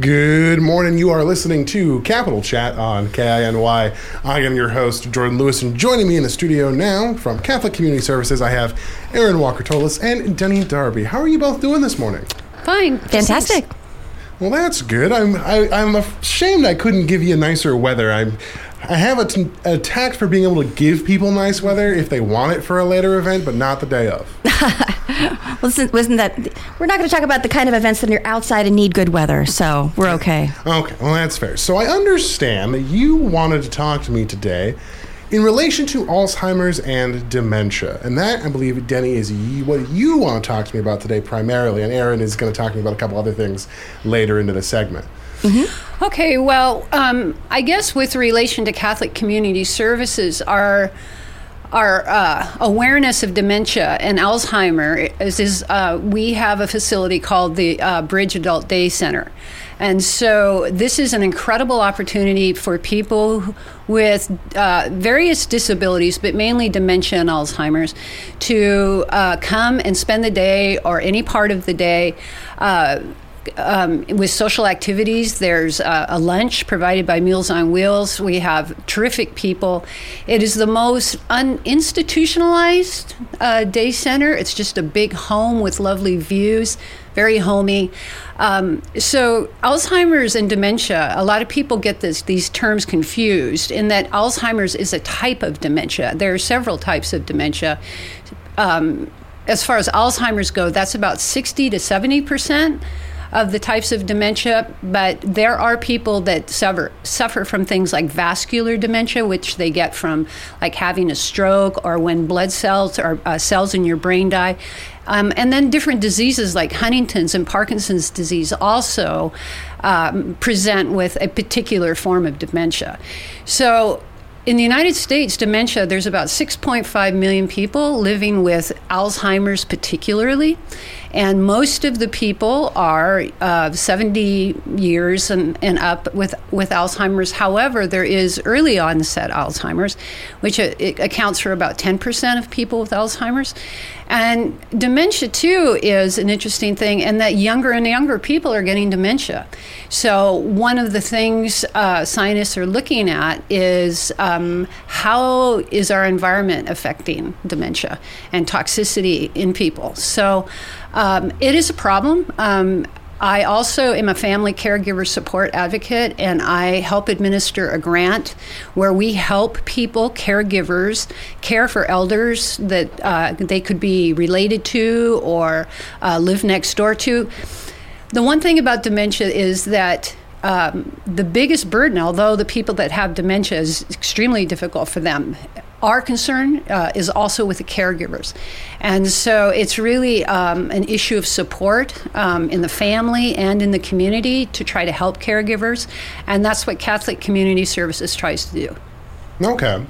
Good morning. You are listening to Capital Chat on KINY. I am your host, Jordan Lewis, and joining me in the studio now from Catholic Community Services, I have Aaron Walker Tolis and Denny Darby. How are you both doing this morning? Fine. Fantastic. Well, that's good. I'm I, I'm ashamed I couldn't give you nicer weather. I'm I have a, t- a tact for being able to give people nice weather if they want it for a later event, but not the day of. Listen, wasn't that? We're not going to talk about the kind of events that are outside and need good weather, so we're okay. Okay, well that's fair. So I understand that you wanted to talk to me today in relation to Alzheimer's and dementia, and that I believe Denny is y- what you want to talk to me about today primarily, and Aaron is going to talk to me about a couple other things later into the segment. Okay, well, um, I guess with relation to Catholic Community Services, our our uh, awareness of dementia and Alzheimer is, is uh, we have a facility called the uh, Bridge Adult Day Center. And so this is an incredible opportunity for people with uh, various disabilities, but mainly dementia and Alzheimer's, to uh, come and spend the day or any part of the day uh, um, with social activities. There's uh, a lunch provided by Meals on Wheels. We have terrific people. It is the most uninstitutionalized uh, day center. It's just a big home with lovely views, very homey. Um, so Alzheimer's and dementia, a lot of people get this, these terms confused in that Alzheimer's is a type of dementia. There are several types of dementia. Um, as far as Alzheimer's go, that's about 60 to 70 percent of the types of dementia, but there are people that suffer suffer from things like vascular dementia, which they get from like having a stroke or when blood cells or uh, cells in your brain die. Um, and then different diseases like Huntington's and Parkinson's disease also um, present with a particular form of dementia. So in the United States, dementia, there's about 6.5 million people living with Alzheimer's, particularly. And most of the people are uh, 70 years and, and up with, with Alzheimer's. However, there is early onset Alzheimer's, which uh, accounts for about 10% of people with Alzheimer's. And dementia, too, is an interesting thing, and that younger and younger people are getting dementia. So, one of the things uh, scientists are looking at is um, how is our environment affecting dementia and toxicity in people. So, um, it is a problem. Um, I also am a family caregiver support advocate, and I help administer a grant where we help people, caregivers, care for elders that uh, they could be related to or uh, live next door to. The one thing about dementia is that um, the biggest burden, although the people that have dementia is extremely difficult for them, our concern uh, is also with the caregivers. And so it's really um, an issue of support um, in the family and in the community to try to help caregivers. And that's what Catholic Community Services tries to do. Okay.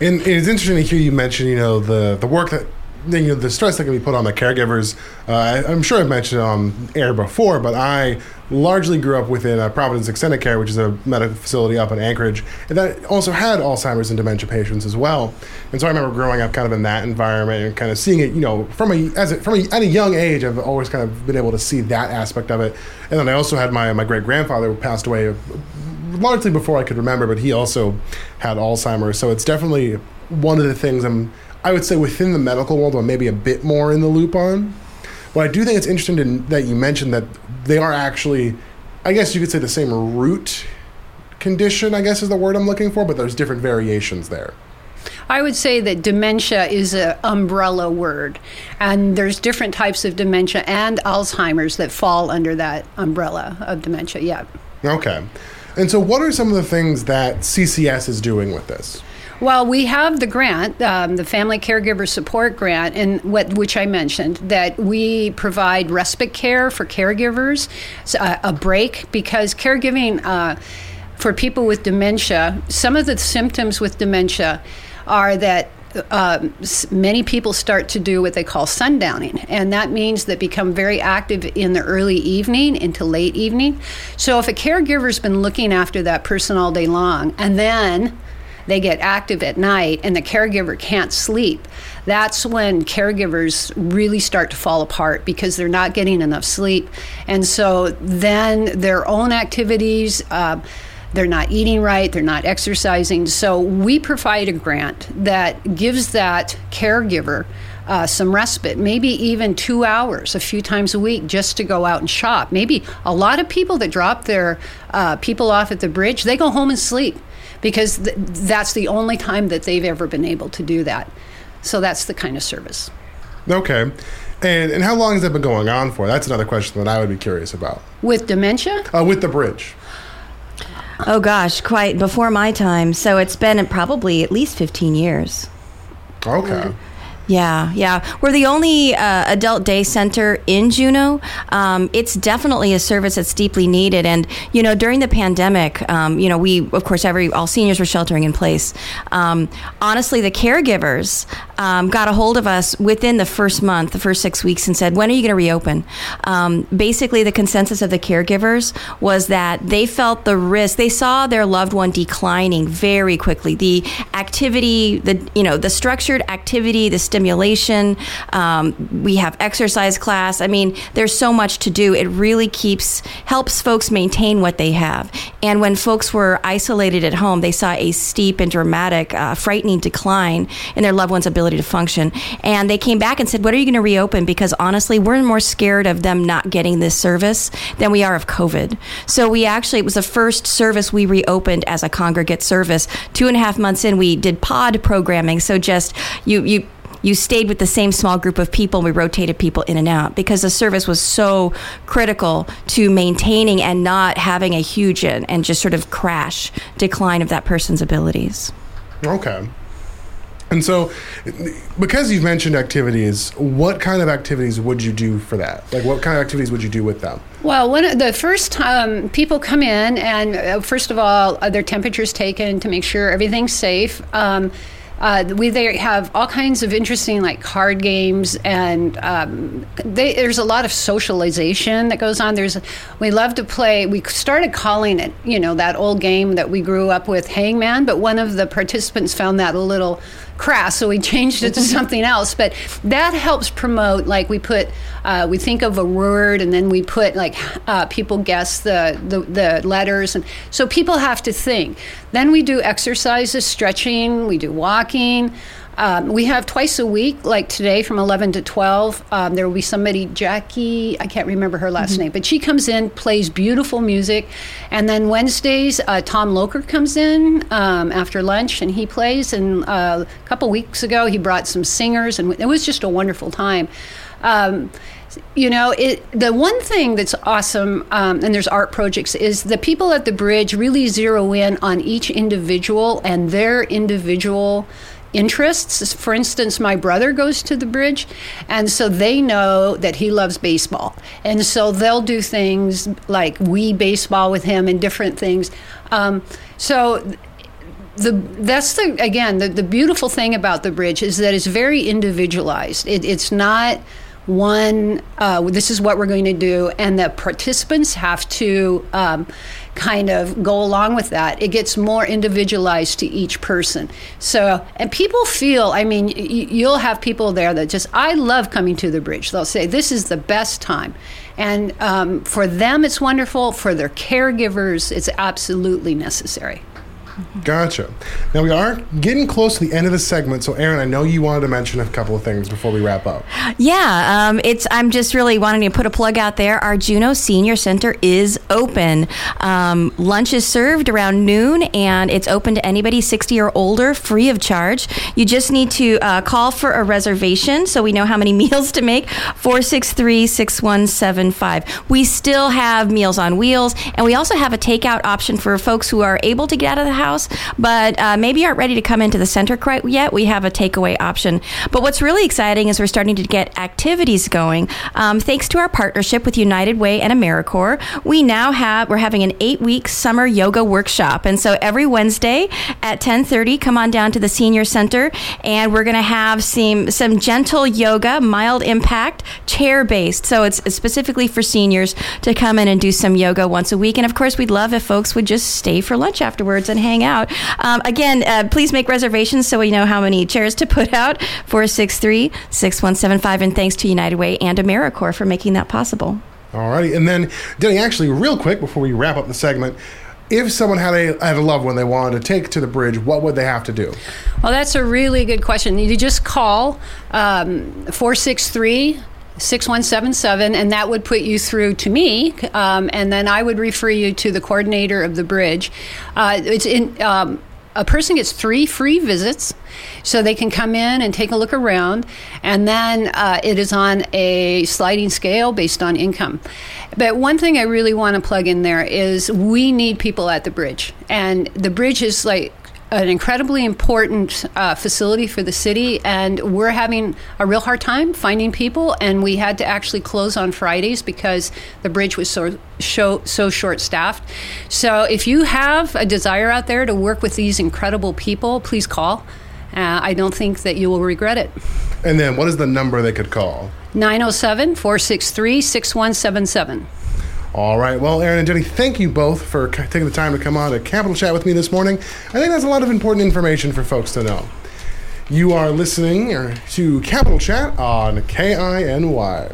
And it's interesting to hear you mention, you know, the, the work that you know, the stress that can be put on the caregivers. Uh, I'm sure I've mentioned on air before, but I largely grew up within uh, Providence Extended Care, which is a medical facility up in Anchorage, and that also had Alzheimer's and dementia patients as well. And so I remember growing up kind of in that environment and kind of seeing it, you know, from a as a, from a, at a young age, I've always kind of been able to see that aspect of it. And then I also had my my great grandfather who passed away largely before I could remember, but he also had Alzheimer's. So it's definitely one of the things I'm I would say within the medical world, I'm maybe a bit more in the loop on. But I do think it's interesting to, that you mentioned that they are actually, I guess you could say the same root condition, I guess is the word I'm looking for, but there's different variations there. I would say that dementia is an umbrella word, and there's different types of dementia and Alzheimer's that fall under that umbrella of dementia. Yeah. Okay. And so, what are some of the things that CCS is doing with this? Well, we have the grant, um, the Family Caregiver Support Grant, and what which I mentioned that we provide respite care for caregivers, uh, a break because caregiving uh, for people with dementia. Some of the symptoms with dementia are that uh, many people start to do what they call sundowning, and that means they become very active in the early evening into late evening. So, if a caregiver's been looking after that person all day long, and then they get active at night and the caregiver can't sleep, that's when caregivers really start to fall apart because they're not getting enough sleep. And so then their own activities, uh, they're not eating right, they're not exercising. So we provide a grant that gives that caregiver uh, some respite, maybe even two hours a few times a week just to go out and shop. Maybe a lot of people that drop their uh, people off at the bridge, they go home and sleep because th- that's the only time that they've ever been able to do that. So that's the kind of service. Okay. And, and how long has that been going on for? That's another question that I would be curious about. With dementia? Uh, with the bridge. Oh gosh, quite before my time. So it's been probably at least 15 years. Okay. Yeah, yeah. We're the only uh, adult day center in Juneau. Um, it's definitely a service that's deeply needed. And, you know, during the pandemic, um, you know, we, of course, every, all seniors were sheltering in place. Um, honestly, the caregivers um, got a hold of us within the first month, the first six weeks, and said, when are you going to reopen? Um, basically, the consensus of the caregivers was that they felt the risk, they saw their loved one declining very quickly. The activity, the, you know, the structured activity, the stimulation. Um, we have exercise class. I mean, there's so much to do. It really keeps helps folks maintain what they have. And when folks were isolated at home, they saw a steep and dramatic, uh, frightening decline in their loved one's ability to function. And they came back and said, "What are you going to reopen?" Because honestly, we're more scared of them not getting this service than we are of COVID. So we actually it was the first service we reopened as a congregate service. Two and a half months in, we did pod programming. So just you you you stayed with the same small group of people. And We rotated people in and out because the service was so critical to maintaining and not having a huge and, and just sort of crash decline of that person's abilities. Okay. And so, because you've mentioned activities, what kind of activities would you do for that? Like, what kind of activities would you do with them? Well, when the first time people come in, and uh, first of all, uh, their temperature's taken to make sure everything's safe. Um, uh, we they have all kinds of interesting like card games and um, they, there's a lot of socialization that goes on. There's we love to play. We started calling it you know that old game that we grew up with, Hangman. But one of the participants found that a little crass, so we changed it to something else. But that helps promote. Like we put, uh, we think of a word, and then we put like uh, people guess the, the the letters, and so people have to think. Then we do exercises, stretching. We do walking. Um, we have twice a week, like today from 11 to 12. Um, there will be somebody, Jackie, I can't remember her last mm-hmm. name, but she comes in, plays beautiful music. And then Wednesdays, uh, Tom Loker comes in um, after lunch and he plays. And uh, a couple weeks ago, he brought some singers, and it was just a wonderful time um, you know it, the one thing that's awesome um, and there's art projects is the people at the bridge really zero in on each individual and their individual interests. For instance, my brother goes to the bridge, and so they know that he loves baseball. And so they'll do things like we baseball with him and different things. Um, so the that's the again the, the beautiful thing about the bridge is that it's very individualized. It, it's not one uh, this is what we're going to do and the participants have to um, kind of go along with that. It gets more individualized to each person. So and people feel i mean y- you'll have people there that just i love coming to the bridge. They'll say this is the best time. And um, for them it's wonderful. For their caregivers it's absolutely necessary Gotcha. Now we are getting close to the end of the segment, so Aaron, I know you wanted to mention a couple of things before we wrap up. Yeah, um, it's. I'm just really wanting to put a plug out there. Our Juneau Senior Center is open. Um, lunch is served around noon, and it's open to anybody 60 or older, free of charge. You just need to uh, call for a reservation, so we know how many meals to make. 463-6175. We still have Meals on Wheels, and we also have a takeout option for folks who are able to get out of the house house, but uh, maybe aren't ready to come into the center quite yet, we have a takeaway option. But what's really exciting is we're starting to get activities going. Um, thanks to our partnership with United Way and AmeriCorps, we now have we're having an eight week summer yoga workshop, and so every Wednesday at ten thirty, come on down to the senior center, and we're going to have some some gentle yoga, mild impact, chair based. So it's specifically for seniors to come in and do some yoga once a week. And of course, we'd love if folks would just stay for lunch afterwards and hang hang out. Um, again, uh, please make reservations so we know how many chairs to put out. 463 6175. And thanks to United Way and AmeriCorps for making that possible. All righty. and then Denny, actually, real quick before we wrap up the segment, if someone had a had a loved one they wanted to take to the bridge, what would they have to do? Well, that's a really good question. You just call um, 463 6177, and that would put you through to me, um, and then I would refer you to the coordinator of the bridge. Uh, it's in. Um, a person gets three free visits, so they can come in and take a look around, and then uh, it is on a sliding scale based on income. But one thing I really want to plug in there is we need people at the bridge, and the bridge is like an incredibly important uh, facility for the city, and we're having a real hard time finding people. And we had to actually close on Fridays because the bridge was so so, so short staffed. So, if you have a desire out there to work with these incredible people, please call. Uh, I don't think that you will regret it. And then, what is the number they could call? 907 463 6177. All right. Well, Aaron and Jenny, thank you both for c- taking the time to come on to Capital Chat with me this morning. I think that's a lot of important information for folks to know. You are listening uh, to Capital Chat on KINY.